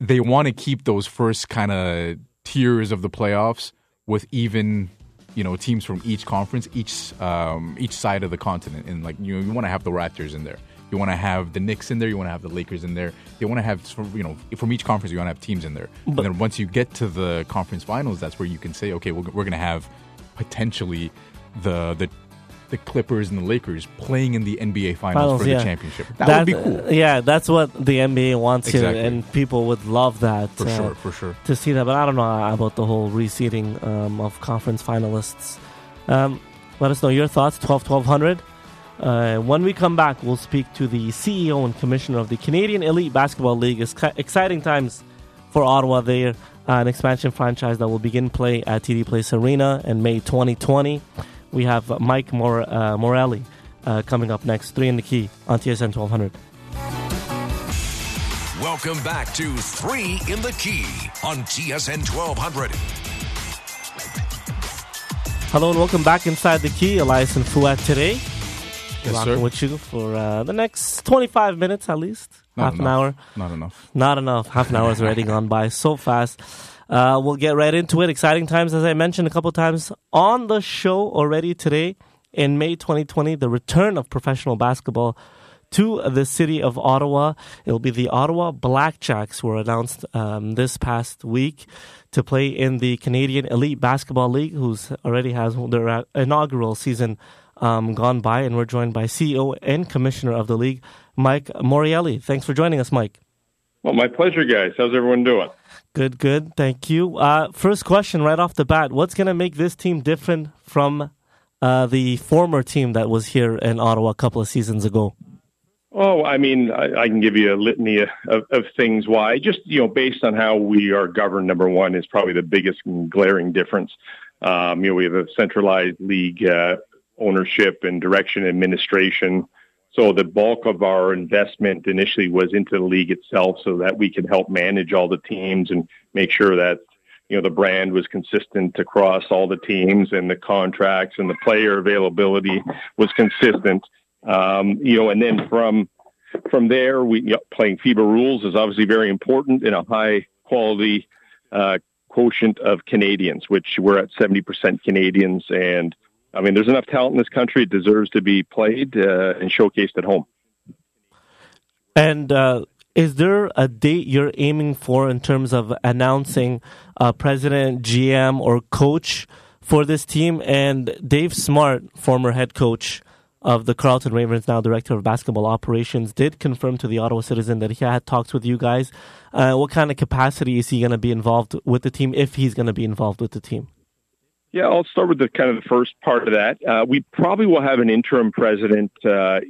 [SPEAKER 9] They want to keep those first kind of tiers of the playoffs with even, you know, teams from each conference, each um, each side of the continent, and like you, know, you want to have the Raptors in there. You want to have the Knicks in there. You want to have the Lakers in there. You want to have, you know, from each conference, you want to have teams in there. and then once you get to the conference finals, that's where you can say, okay, we're, we're going to have potentially the the the Clippers and the Lakers playing in the NBA finals, for
[SPEAKER 8] yeah.
[SPEAKER 9] the championship. That, would be cool.
[SPEAKER 8] Yeah, that's what the NBA wants
[SPEAKER 9] Exactly.
[SPEAKER 8] here, and people would love that.
[SPEAKER 9] For
[SPEAKER 8] uh,
[SPEAKER 9] sure, for sure.
[SPEAKER 8] To see that, but I don't know about the whole reseeding um, of conference finalists. Um, let us know your thoughts, 12 1200. Uh, when we come back, we'll speak to the CEO and commissioner of the Canadian Elite Basketball League. It's exciting times for Ottawa. They're uh, an expansion franchise that will begin play at TD Place Arena in May 2020. We have Mike Mor- uh, Morreale uh, coming up next, 3 in the key on TSN 1200.
[SPEAKER 7] Welcome back to Three in the Key on TSN 1200.
[SPEAKER 8] Hello and welcome back inside the key. Elias and Fuad today.
[SPEAKER 9] Yes,
[SPEAKER 8] Rocking
[SPEAKER 9] sir.
[SPEAKER 8] with you for uh, the next 25 minutes at least.
[SPEAKER 9] Not
[SPEAKER 8] half an hour.
[SPEAKER 9] Not enough.
[SPEAKER 8] Not enough. Half an hour has already gone by so fast. Uh, we'll get right into it. Exciting times, as I mentioned a couple times on the show already today. In May 2020, the return of professional basketball to the city of Ottawa. It'll be the Ottawa Blackjacks were announced um, this past week to play in the Canadian Elite Basketball League, who's already has their uh, inaugural season um, gone by, and we're joined by CEO and Commissioner of the league, Mike Morreale. Thanks for joining us, Mike.
[SPEAKER 10] Well, my pleasure, guys. How's everyone doing?
[SPEAKER 8] Good, good. Thank you. Uh, first question right off the bat What's going to make this team different from uh, the former team that was here in Ottawa a couple of seasons ago?
[SPEAKER 10] Oh, I mean, I, I can give you a litany of, of things why. Just you know, based on how we are governed, number one is probably the biggest glaring difference. Um, you know, we have a centralized league uh, ownership and direction administration. So the bulk of our investment initially was into the league itself, so that we could help manage all the teams and make sure that you know the brand was consistent across all the teams and the contracts and the player availability was consistent. Um, you know, and then from from there, we you know, playing FIBA rules is obviously very important in a high quality uh, quotient of Canadians, which we're at seventy percent Canadians, and I mean, there's enough talent in this country; it deserves to be played uh, and showcased at home.
[SPEAKER 8] And uh, is there a date you're aiming for in terms of announcing uh, president, GM, or coach for this team? And Dave Smart, former head coach of the Carleton Ravens, now director of basketball operations, did confirm to the Ottawa Citizen that he had talks with you guys. Uh, what kind of capacity is he going to be involved with the team if he's going to be involved with the team?
[SPEAKER 10] Yeah, I'll start with the kind of the first part of that. Uh, we probably will have an interim president uh,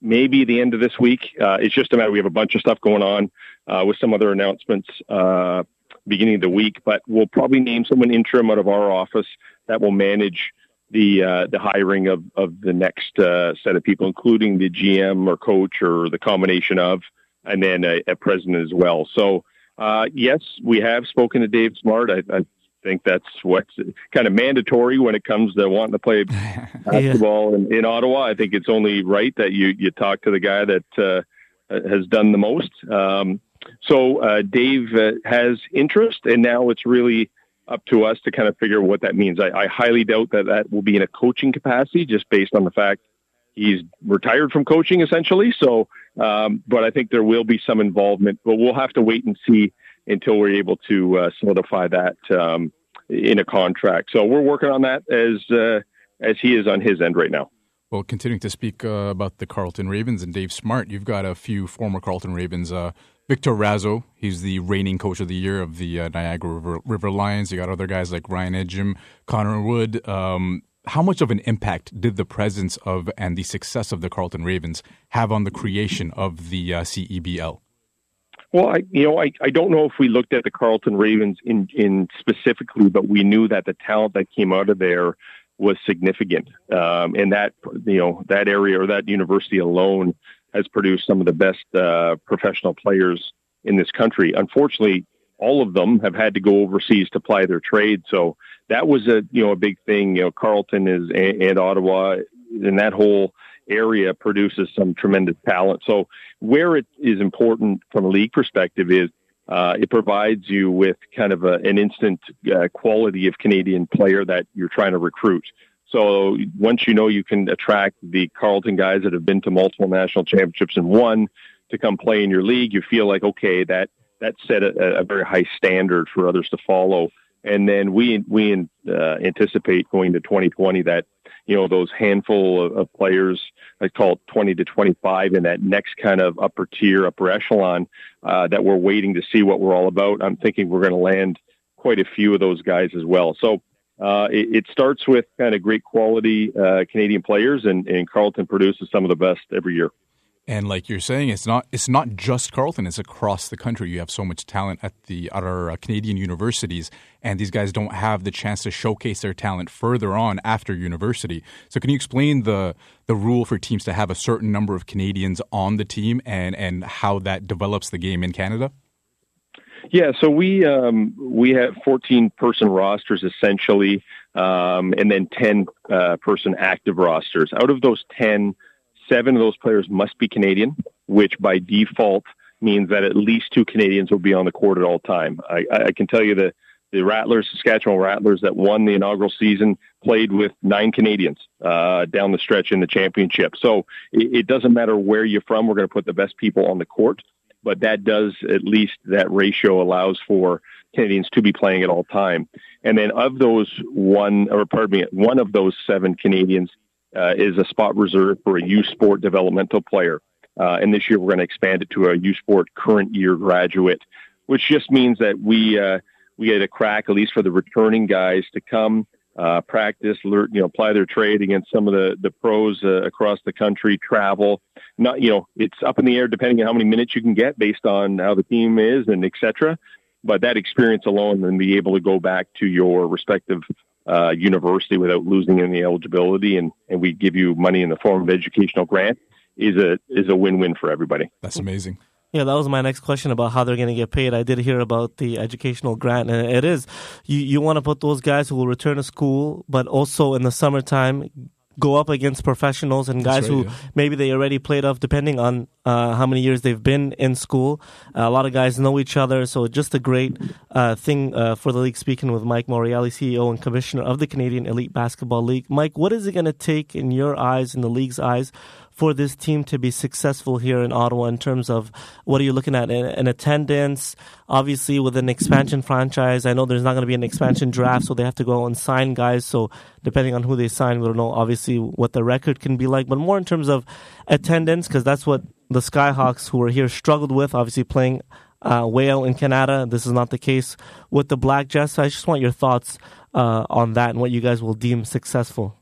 [SPEAKER 10] maybe the end of this week. Uh, it's just a matter we have a bunch of stuff going on uh, with some other announcements uh, beginning of the week, but we'll probably name someone interim out of our office that will manage the uh, the hiring of of the next set of people, including the GM or coach or the combination of, and then a, a president as well. So uh, yes, we have spoken to Dave Smart. I, I think that's what's kind of mandatory when it comes to wanting to play basketball in, in Ottawa. I think it's only right that you you talk to the guy that uh, has done the most. Um, so uh, Dave uh, has interest, and now it's really up to us to kind of figure what that means. I, I highly doubt that that will be in a coaching capacity, just based on the fact he's retired from coaching essentially. So, um, but I think there will be some involvement, but we'll have to wait and see until we're able to uh, solidify that um, in a contract. So we're working on that as uh, as he is on his end right now.
[SPEAKER 9] Well, continuing to speak uh, about the Carleton Ravens and Dave Smart, you've got a few former Carleton Ravens. Uh, Victor Raso, he's the reigning coach of the year of the uh, Niagara River, River Lions. You got other guys like Ryan Ejim, Connor Wood. Um, how much of an impact did the presence of and the success of the Carleton Ravens have on the creation of the uh, CEBL?
[SPEAKER 10] Well, I, you know, I, I don't know if we looked at the Carleton Ravens in, in specifically, but we knew that the talent that came out of there was significant. Um, and that, you know, that area or that university alone has produced some of the best uh, professional players in this country. Unfortunately, all of them have had to go overseas to ply their trade. So that was a you know a big thing. You know, Carleton is and, and Ottawa and that whole area produces some tremendous talent. So where it is important from a league perspective is uh, it provides you with kind of a, an instant uh, quality of Canadian player that you're trying to recruit. So once you know you can attract the Carleton guys that have been to multiple national championships and won to come play in your league, you feel like okay that that set a, a very high standard for others to follow. And then we we uh, anticipate going to 2020 that you know those handful of, of players I call it 20 to 25 in that next kind of upper tier, upper echelon uh, that we're waiting to see what we're all about. I'm thinking we're going to land quite a few of those guys as well. So uh, it, it, starts with kind of great quality uh, Canadian players, and, and Carleton produces some of the best every year.
[SPEAKER 9] And like you're saying, it's not it's not just Carleton; it's across the country. You have so much talent at the our uh, Canadian universities, and these guys don't have the chance to showcase their talent further on after university. So, can you explain the the rule for teams to have a certain number of Canadians on the team, and and how that develops the game in Canada?
[SPEAKER 10] Yeah, so we um, we have 14 person rosters essentially, um, and then 10 uh, person active rosters. Out of those 10 seven of those players must be Canadian, which by default means that at least two Canadians will be on the court at all time. I, I can tell you that the Rattlers, Saskatchewan Rattlers, that won the inaugural season, played with nine Canadians uh, down the stretch in the championship. So it, it doesn't matter where you're from. We're going to put the best people on the court, but that does at least that ratio allows for Canadians to be playing at all time. And then of those one, or pardon me, one of those seven Canadians uh, is a spot reserved for a U Sport developmental player. Uh, and this year we're going to expand it to a U Sport current year graduate, which just means that we uh, we get a crack at least for the returning guys to come uh, practice, learn, you know, apply their trade against some of the the pros uh, across the country, travel. Not you know, it's up in the air depending on how many minutes you can get based on how the team is and etc. But that experience alone, and be able to go back to your respective uh, university without losing any eligibility, and, and we give you money in the form of educational grant is a is a win win for everybody.
[SPEAKER 9] That's amazing.
[SPEAKER 8] Yeah, that was my next question about how they're going to get paid. I did hear about the educational grant, and it is you you want to put those guys who will return to school, but also in the summertime go up against professionals and guys right, who yeah. maybe they already played off, depending on uh, how many years they've been in school. Uh, a lot of guys know each other, so just a great uh, thing uh, for the league. Speaking with Mike Morreale, CEO and Commissioner of the Canadian Elite Basketball League, Mike, what is it going to take in your eyes, in the league's eyes, for this team to be successful here in Ottawa in terms of what are you looking at? in attendance, obviously, with an expansion franchise. I know there's not going to be an expansion draft, so they have to go and sign guys. So, depending on who they sign, we don't know, obviously, what the record can be like, but more in terms of attendance, because that's what the Skyhawks who are here struggled with, obviously, playing uh, way out in Canada. This is not the case with the Blackjacks. I just want your thoughts uh, on that and what you guys will deem successful.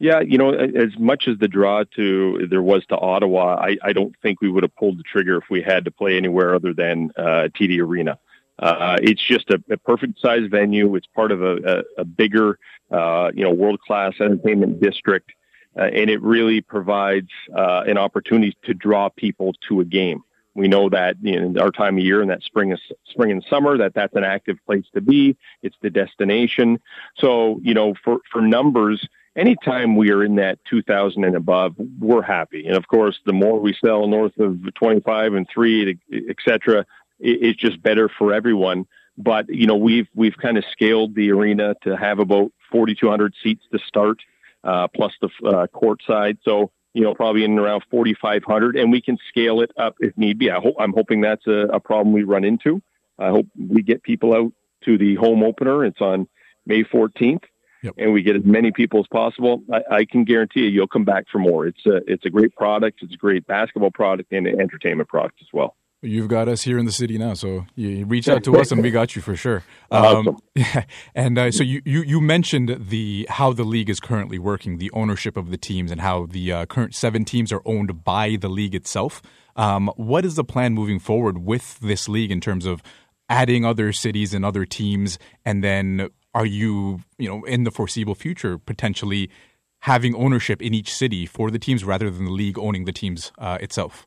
[SPEAKER 10] Yeah, you know, as much as the draw to there was to Ottawa, I, I don't think we would have pulled the trigger if we had to play anywhere other than uh, TD Arena. Uh, it's just a, a perfect size venue. It's part of a, a, a bigger, uh, you know, world class entertainment district, uh, and it really provides uh, an opportunity to draw people to a game. We know that in our time of year, in that spring, spring and summer, that that's an active place to be. It's the destination. So, you know, for for numbers, anytime we are in that 2000 and above, we're happy. And of course, the more we sell north of 25 and three, et cetera, it's just better for everyone. But, you know, we've, we've kind of scaled the arena to have about 4,200 seats to start, uh, plus the uh, court side. So, you know, probably in around 4,500 and we can scale it up if need be. I hope, I'm hoping that's a, a problem we run into. I hope we get people out to the home opener. It's on May 14th yep. and we get as many people as possible, I, I, can guarantee you, you'll come back for more. It's a, it's a great product. It's a great basketball product and an entertainment product as well.
[SPEAKER 9] You've got us here in the city now, so you reach out to us and we got you for sure. Um, awesome. Yeah, and uh, so you, you, you mentioned the how the league is currently working, the ownership of the teams, and how the uh, current seven teams are owned by the league itself. Um, what is the plan moving forward with this league in terms of adding other cities and other teams, and then are you, you know, in the foreseeable future potentially having ownership in each city for the teams rather than the league owning the teams uh, itself?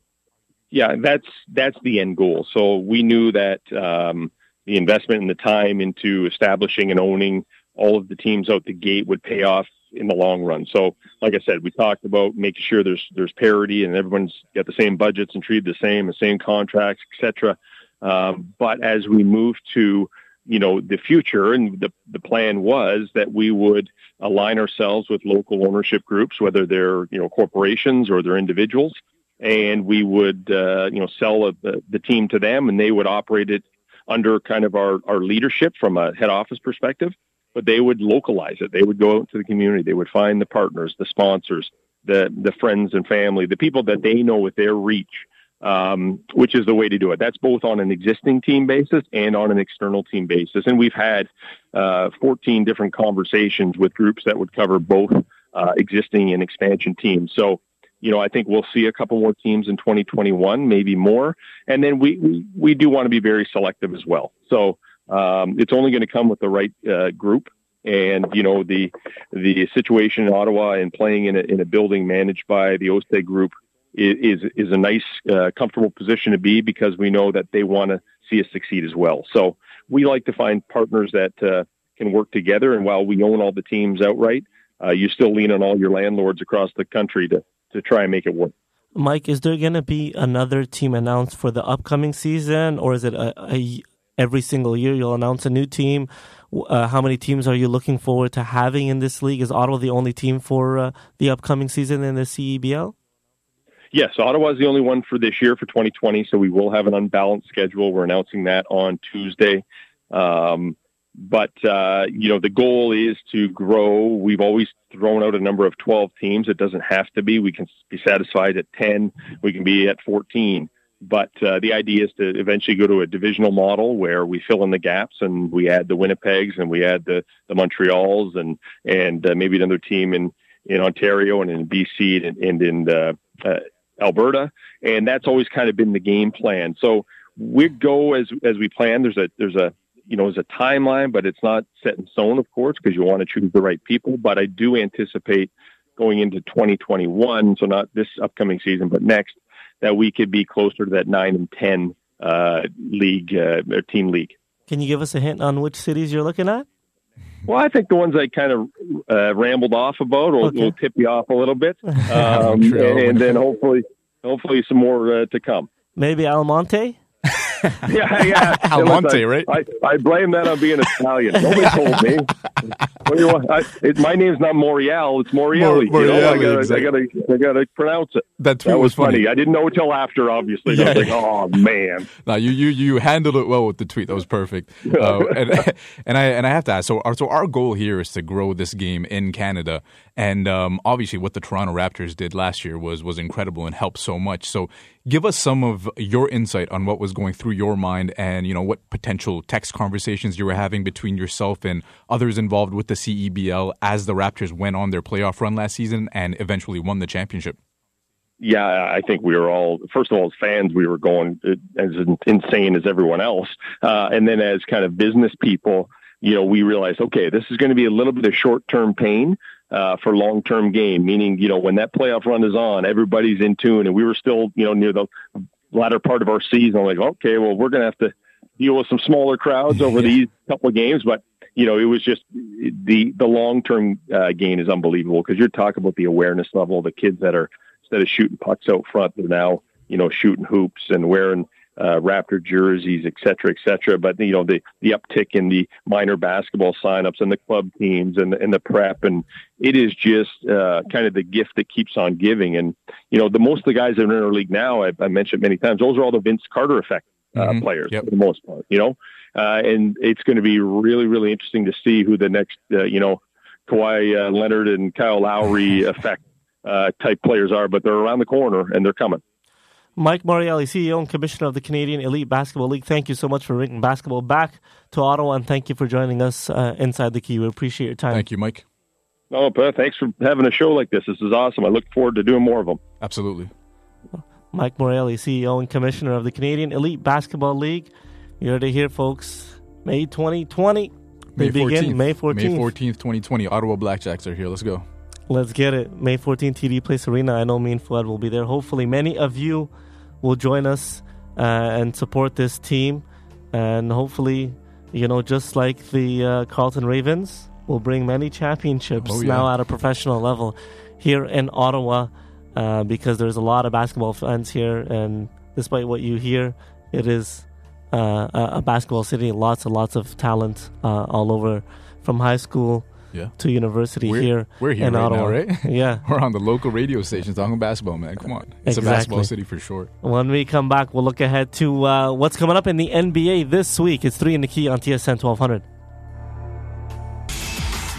[SPEAKER 10] Yeah, that's that's the end goal. So we knew that um, the investment and the time into establishing and owning all of the teams out the gate would pay off in the long run. So, like I said, we talked about making sure there's there's parity and everyone's got the same budgets and treated the same, the same contracts, etc. Um, but as we move to you know the future, and the the plan was that we would align ourselves with local ownership groups, whether they're you know corporations or they're individuals, and we would uh, you know sell a, the, the team to them, and they would operate it under kind of our our leadership from a head office perspective but they would localize it. They would go out to the community. They would find the partners, the sponsors, the the friends and family, the people that they know with their reach, um, which is the way to do it. That's both on an existing team basis and on an external team basis. And we've had uh, 14 different conversations with groups that would cover both uh, existing and expansion teams. So. You know, I think we'll see a couple more teams in 2021, maybe more. And then we, we, we do want to be very selective as well. So, um, it's only going to come with the right uh, group. And you know the the situation in Ottawa and playing in a, in a building managed by the OSEG Group is is a nice, uh, comfortable position to be because we know that they want to see us succeed as well. So we like to find partners that uh, can work together. And while we own all the teams outright, uh, you still lean on all your landlords across the country to to try and make it work.
[SPEAKER 8] Mike, is there going to be another team announced for the upcoming season, or is it a, a, every single year you'll announce a new team. Uh, how many teams are you looking forward to having in this league? Is Ottawa the only team for uh, the upcoming season in the CEBL?
[SPEAKER 10] Yes, Ottawa is the only one for this year for 2020. So we will have an unbalanced schedule. We're announcing that on Tuesday. Um, but uh, you know the goal is to grow. We've always thrown out a number of 12 teams. It doesn't have to be. We can be satisfied at 10. We can be at 14. But uh, the idea is to eventually go to a divisional model where we fill in the gaps and we add the Winnipegs and we add the, the Montreals and and uh, maybe another team in in Ontario and in BC and, and in uh, uh, Alberta. And that's always kind of been the game plan. So we go as as we plan. There's a there's a you know, there's a timeline, but it's not set in stone, of course, because you want to choose the right people. But I do anticipate going into 2021, so not this upcoming season, but next, that we could be closer to that nine and ten uh, league uh, team league.
[SPEAKER 8] Can you give us a hint on which cities you're looking at?
[SPEAKER 10] Well, I think the ones I kind of uh, rambled off about will, okay. will, tip you off a little bit, um, and, and, then hopefully, hopefully, some more uh, to come.
[SPEAKER 8] Maybe Almonte.
[SPEAKER 10] yeah, yeah.
[SPEAKER 9] Almonte, right?
[SPEAKER 10] I, I blame that on being Italian. Nobody told me. What do you want? I, it, my name's not Morial. It's Morielli. Mor- you know? I gotta, exactly. I gotta, I gotta pronounce it.
[SPEAKER 9] That,
[SPEAKER 10] that
[SPEAKER 9] was
[SPEAKER 10] funny.
[SPEAKER 9] funny.
[SPEAKER 10] I didn't know until after, obviously. Yeah. I was like, oh man.
[SPEAKER 9] No, you, you, you handled it well with the tweet. That was perfect. Uh, and, and I, and I have to ask. So, our, so our goal here is to grow this game in Canada, and um, obviously, what the Toronto Raptors did last year was was incredible and helped so much. So, give us some of your insight on what was going through your mind, and you know what potential text conversations you were having between yourself and others involved with the CEBL as the Raptors went on their playoff run last season and eventually won the championship.
[SPEAKER 10] Yeah, I think we were all, first of all, as fans, we were going as insane as everyone else. Uh, and then as kind of business people, you know, we realized, okay, this is going to be a little bit of short term pain. Uh, for long term gain, meaning, you know, when that playoff run is on, everybody's in tune. And we were still, you know, near the latter part of our season, like, okay, well, we're going to have to deal with some smaller crowds over these couple of games. But you know, it was just the the long term uh, gain is unbelievable because you're talking about the awareness level. The kids that are instead of shooting pucks out front, they're now you know shooting hoops and wearing uh, Raptor jerseys, et cetera, et cetera. But you know the the uptick in the minor basketball signups and the club teams and and the prep, and it is just uh, kind of the gift that keeps on giving. And you know the most of the guys that are in our league now, I, I mentioned many times, those are all the Vince Carter effect uh, mm-hmm. players yep. for the most part. You know, uh, and it's going to be really, really interesting to see who the next, uh, you know, Kawhi uh, Leonard and Kyle Lowry effect uh, type players are, but they're around the corner and they're coming.
[SPEAKER 8] Mike Morreale, CEO and Commissioner of the Canadian Elite Basketball League, thank you so much for bringing basketball back to Ottawa, and thank you for joining us uh, inside the key. We appreciate your time.
[SPEAKER 9] Thank you, Mike.
[SPEAKER 10] Oh, thanks for having a show like this. This is awesome. I look forward to doing more of them.
[SPEAKER 9] Absolutely.
[SPEAKER 8] Mike Morreale, CEO and Commissioner of the Canadian Elite Basketball League. You're it here, folks. May 2020, They
[SPEAKER 9] May
[SPEAKER 8] begin
[SPEAKER 9] 14th.
[SPEAKER 8] May 14th.
[SPEAKER 9] May 14th, 2020. Ottawa Blackjacks are here. Let's go.
[SPEAKER 8] Let's get it. May 14th, TD Place Arena. I know me and Fuad will be there. Hopefully, many of you will join us uh, and support this team. And hopefully, you know, just like the uh, Carleton Ravens, will bring many championships
[SPEAKER 9] Oh, yeah.
[SPEAKER 8] now at a professional level here in Ottawa uh, because there's a lot of basketball fans here. And despite what you hear, it is uh, a, a basketball city. Lots and lots of talent uh, all over from high school
[SPEAKER 9] Yeah.
[SPEAKER 8] to university
[SPEAKER 9] We're
[SPEAKER 8] here,
[SPEAKER 9] we're here
[SPEAKER 8] in
[SPEAKER 9] right
[SPEAKER 8] Ottawa.
[SPEAKER 9] now, right?
[SPEAKER 8] Yeah.
[SPEAKER 9] We're on the local radio station talking basketball, man. Come on. It's a basketball city for sure.
[SPEAKER 8] When we come back, we'll look ahead to uh, what's coming up in the NBA this week. It's three in the key on TSN 1200.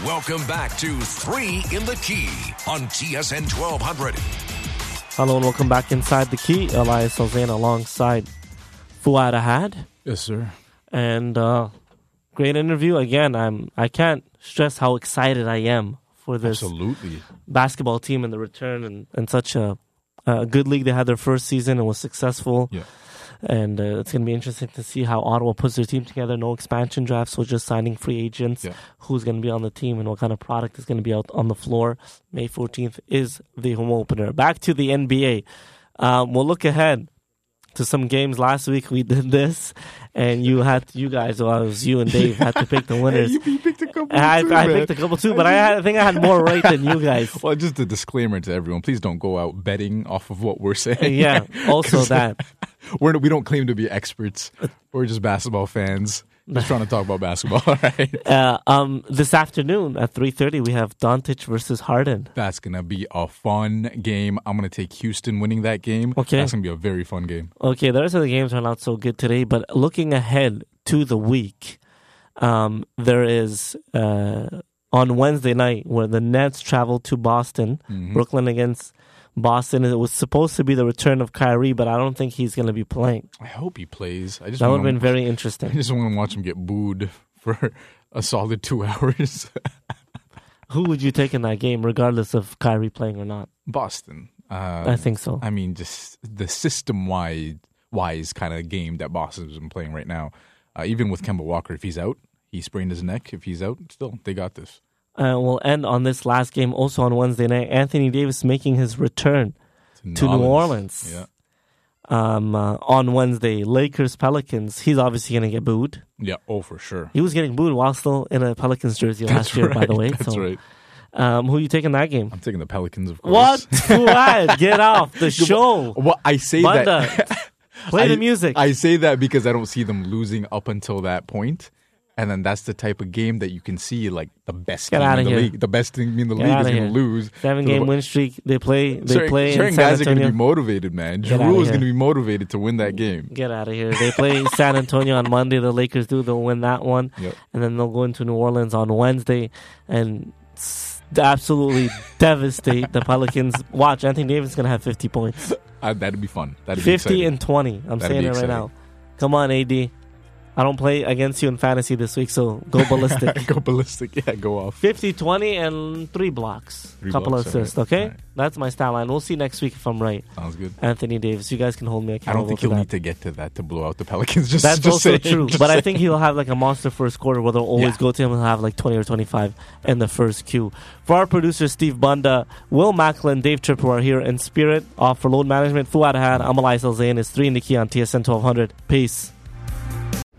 [SPEAKER 7] Welcome back to Three in the Key on TSN 1200.
[SPEAKER 8] Hello and welcome back inside the key. Elias Salzana alongside Fuad Ahad.
[SPEAKER 9] Yes, sir.
[SPEAKER 8] And uh, great interview again. I'm I can't stress how excited I am for this
[SPEAKER 9] Absolutely.
[SPEAKER 8] basketball team and the return and, and such a, a good league. They had their first season and was successful.
[SPEAKER 9] Yeah.
[SPEAKER 8] And uh, it's going to be interesting to see how Ottawa puts their team together. No expansion draft, so just signing free agents.
[SPEAKER 9] Yeah.
[SPEAKER 8] Who's going to be on the team and what kind of product is going to be out on the floor. May 14th is the home opener. Back to the NBA. Um, we'll look ahead to some games. Last week we did this, and you had you guys, well, it was you and Dave, had to pick the winners.
[SPEAKER 9] you, you picked a couple.
[SPEAKER 8] I,
[SPEAKER 9] too,
[SPEAKER 8] I
[SPEAKER 9] man.
[SPEAKER 8] picked a couple too, but I, had, I think I had more right than you guys.
[SPEAKER 9] Well, just a disclaimer to everyone: please don't go out betting off of what we're saying.
[SPEAKER 8] Yeah, also that.
[SPEAKER 9] we're we don't claim to be experts. Uh, we're just basketball fans, just trying to talk about basketball. All right,
[SPEAKER 8] Uh, um, this afternoon at 3.30, we have Doncic versus Harden.
[SPEAKER 9] that's gonna be a fun game. I'm gonna take Houston winning that game.
[SPEAKER 8] Okay.
[SPEAKER 9] that's gonna be a very fun game.
[SPEAKER 8] Okay, the rest of the games are not so good today, but looking ahead to the week, um, there is uh, on Wednesday night where the Nets travel to Boston,
[SPEAKER 9] Mhm.
[SPEAKER 8] Brooklyn against Boston. It was supposed to be the return of Kyrie, but I don't think he's going to be playing.
[SPEAKER 9] I hope he plays. I just
[SPEAKER 8] That would have been very interesting.
[SPEAKER 9] I just want to watch him get booed for a solid two hours.
[SPEAKER 8] Who would you take in that game, regardless of Kyrie playing or not?
[SPEAKER 9] Boston. Um,
[SPEAKER 8] I think so.
[SPEAKER 9] I mean, just the system wide wise kind of game that Boston's been playing right now. Uh, even with Kemba Walker, if he's out, he sprained his neck. If he's out, still they got this.
[SPEAKER 8] Uh, we'll end on this last game also on Wednesday night. Anthony Davis making his return to New Orleans.
[SPEAKER 9] Yeah,
[SPEAKER 8] Um, uh, on Wednesday, Lakers Pelicans. He's obviously going to get booed.
[SPEAKER 9] yeah. Oh, for sure.
[SPEAKER 8] He was getting booed while still in a Pelicans jersey last
[SPEAKER 9] That's
[SPEAKER 8] year,
[SPEAKER 9] right.
[SPEAKER 8] by the way.
[SPEAKER 9] That's
[SPEAKER 8] so,
[SPEAKER 9] right.
[SPEAKER 8] um, who you taking that game?
[SPEAKER 9] I'm taking the Pelicans, of course.
[SPEAKER 8] What? Fuad, get off the show.
[SPEAKER 9] Well, I say that.
[SPEAKER 8] play
[SPEAKER 9] I,
[SPEAKER 8] the music.
[SPEAKER 9] I say that because I don't see them losing up until that point. And then that's the type of game that you can see, like the best
[SPEAKER 8] Get
[SPEAKER 9] team in the
[SPEAKER 8] here.
[SPEAKER 9] league. The best team in the
[SPEAKER 8] Get
[SPEAKER 9] league is going to lose.
[SPEAKER 8] Seven
[SPEAKER 9] the-
[SPEAKER 8] game win streak. They play. They
[SPEAKER 9] certain,
[SPEAKER 8] play in
[SPEAKER 9] certain guys are going to be motivated, man.
[SPEAKER 8] Get
[SPEAKER 9] Jrue is going to be motivated to win that game.
[SPEAKER 8] Get out of here. They play San Antonio on Monday. The Lakers do. They'll win that one.
[SPEAKER 9] Yep.
[SPEAKER 8] And then they'll go into New Orleans on Wednesday and absolutely devastate the Pelicans. Watch, Anthony Davis is going to have 50 points.
[SPEAKER 9] Uh, that'd be fun. That'd be
[SPEAKER 8] 50
[SPEAKER 9] exciting.
[SPEAKER 8] and 20. I'm
[SPEAKER 9] That'd
[SPEAKER 8] saying it right now. Come on, AD. I don't play against you in fantasy this week, so go ballistic.
[SPEAKER 9] go ballistic. Yeah, go off.
[SPEAKER 8] 50, 20, and three blocks.
[SPEAKER 9] Three
[SPEAKER 8] couple
[SPEAKER 9] blocks,
[SPEAKER 8] of assists,
[SPEAKER 9] alright,
[SPEAKER 8] okay?
[SPEAKER 9] alright.
[SPEAKER 8] That's my style line. We'll see next week if I'm right.
[SPEAKER 9] Sounds good.
[SPEAKER 8] Anthony Davis, you guys can hold me accountable.
[SPEAKER 9] I don't think he'll
[SPEAKER 8] that.
[SPEAKER 9] need to get to that to blow out the Pelicans. Just
[SPEAKER 8] That's
[SPEAKER 9] just
[SPEAKER 8] also
[SPEAKER 9] saying,
[SPEAKER 8] true.
[SPEAKER 9] just
[SPEAKER 8] But I think he'll have like a monster first quarter where they'll always
[SPEAKER 9] Yeah.
[SPEAKER 8] go to him and have like 20 or 25 in the first queue. For our producer, Steve Bunda, Will Macklin, Dave Tripper are here in spirit. Off for load management. Fuad Had, I'm Elias Zain. It's 3 in the key on TSN 1200. Peace.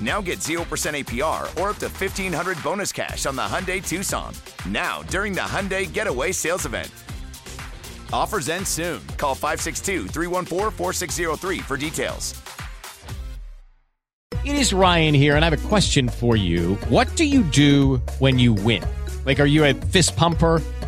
[SPEAKER 1] Now get 0% APR or up to 1500 bonus cash on the Hyundai Tucson. Now, during the Hyundai Getaway Sales Event. Offers end soon. Call 562 314 4603 for details.
[SPEAKER 11] It is Ryan here, and I have a question for you. What do you do when you win? Like, are you a fist pumper?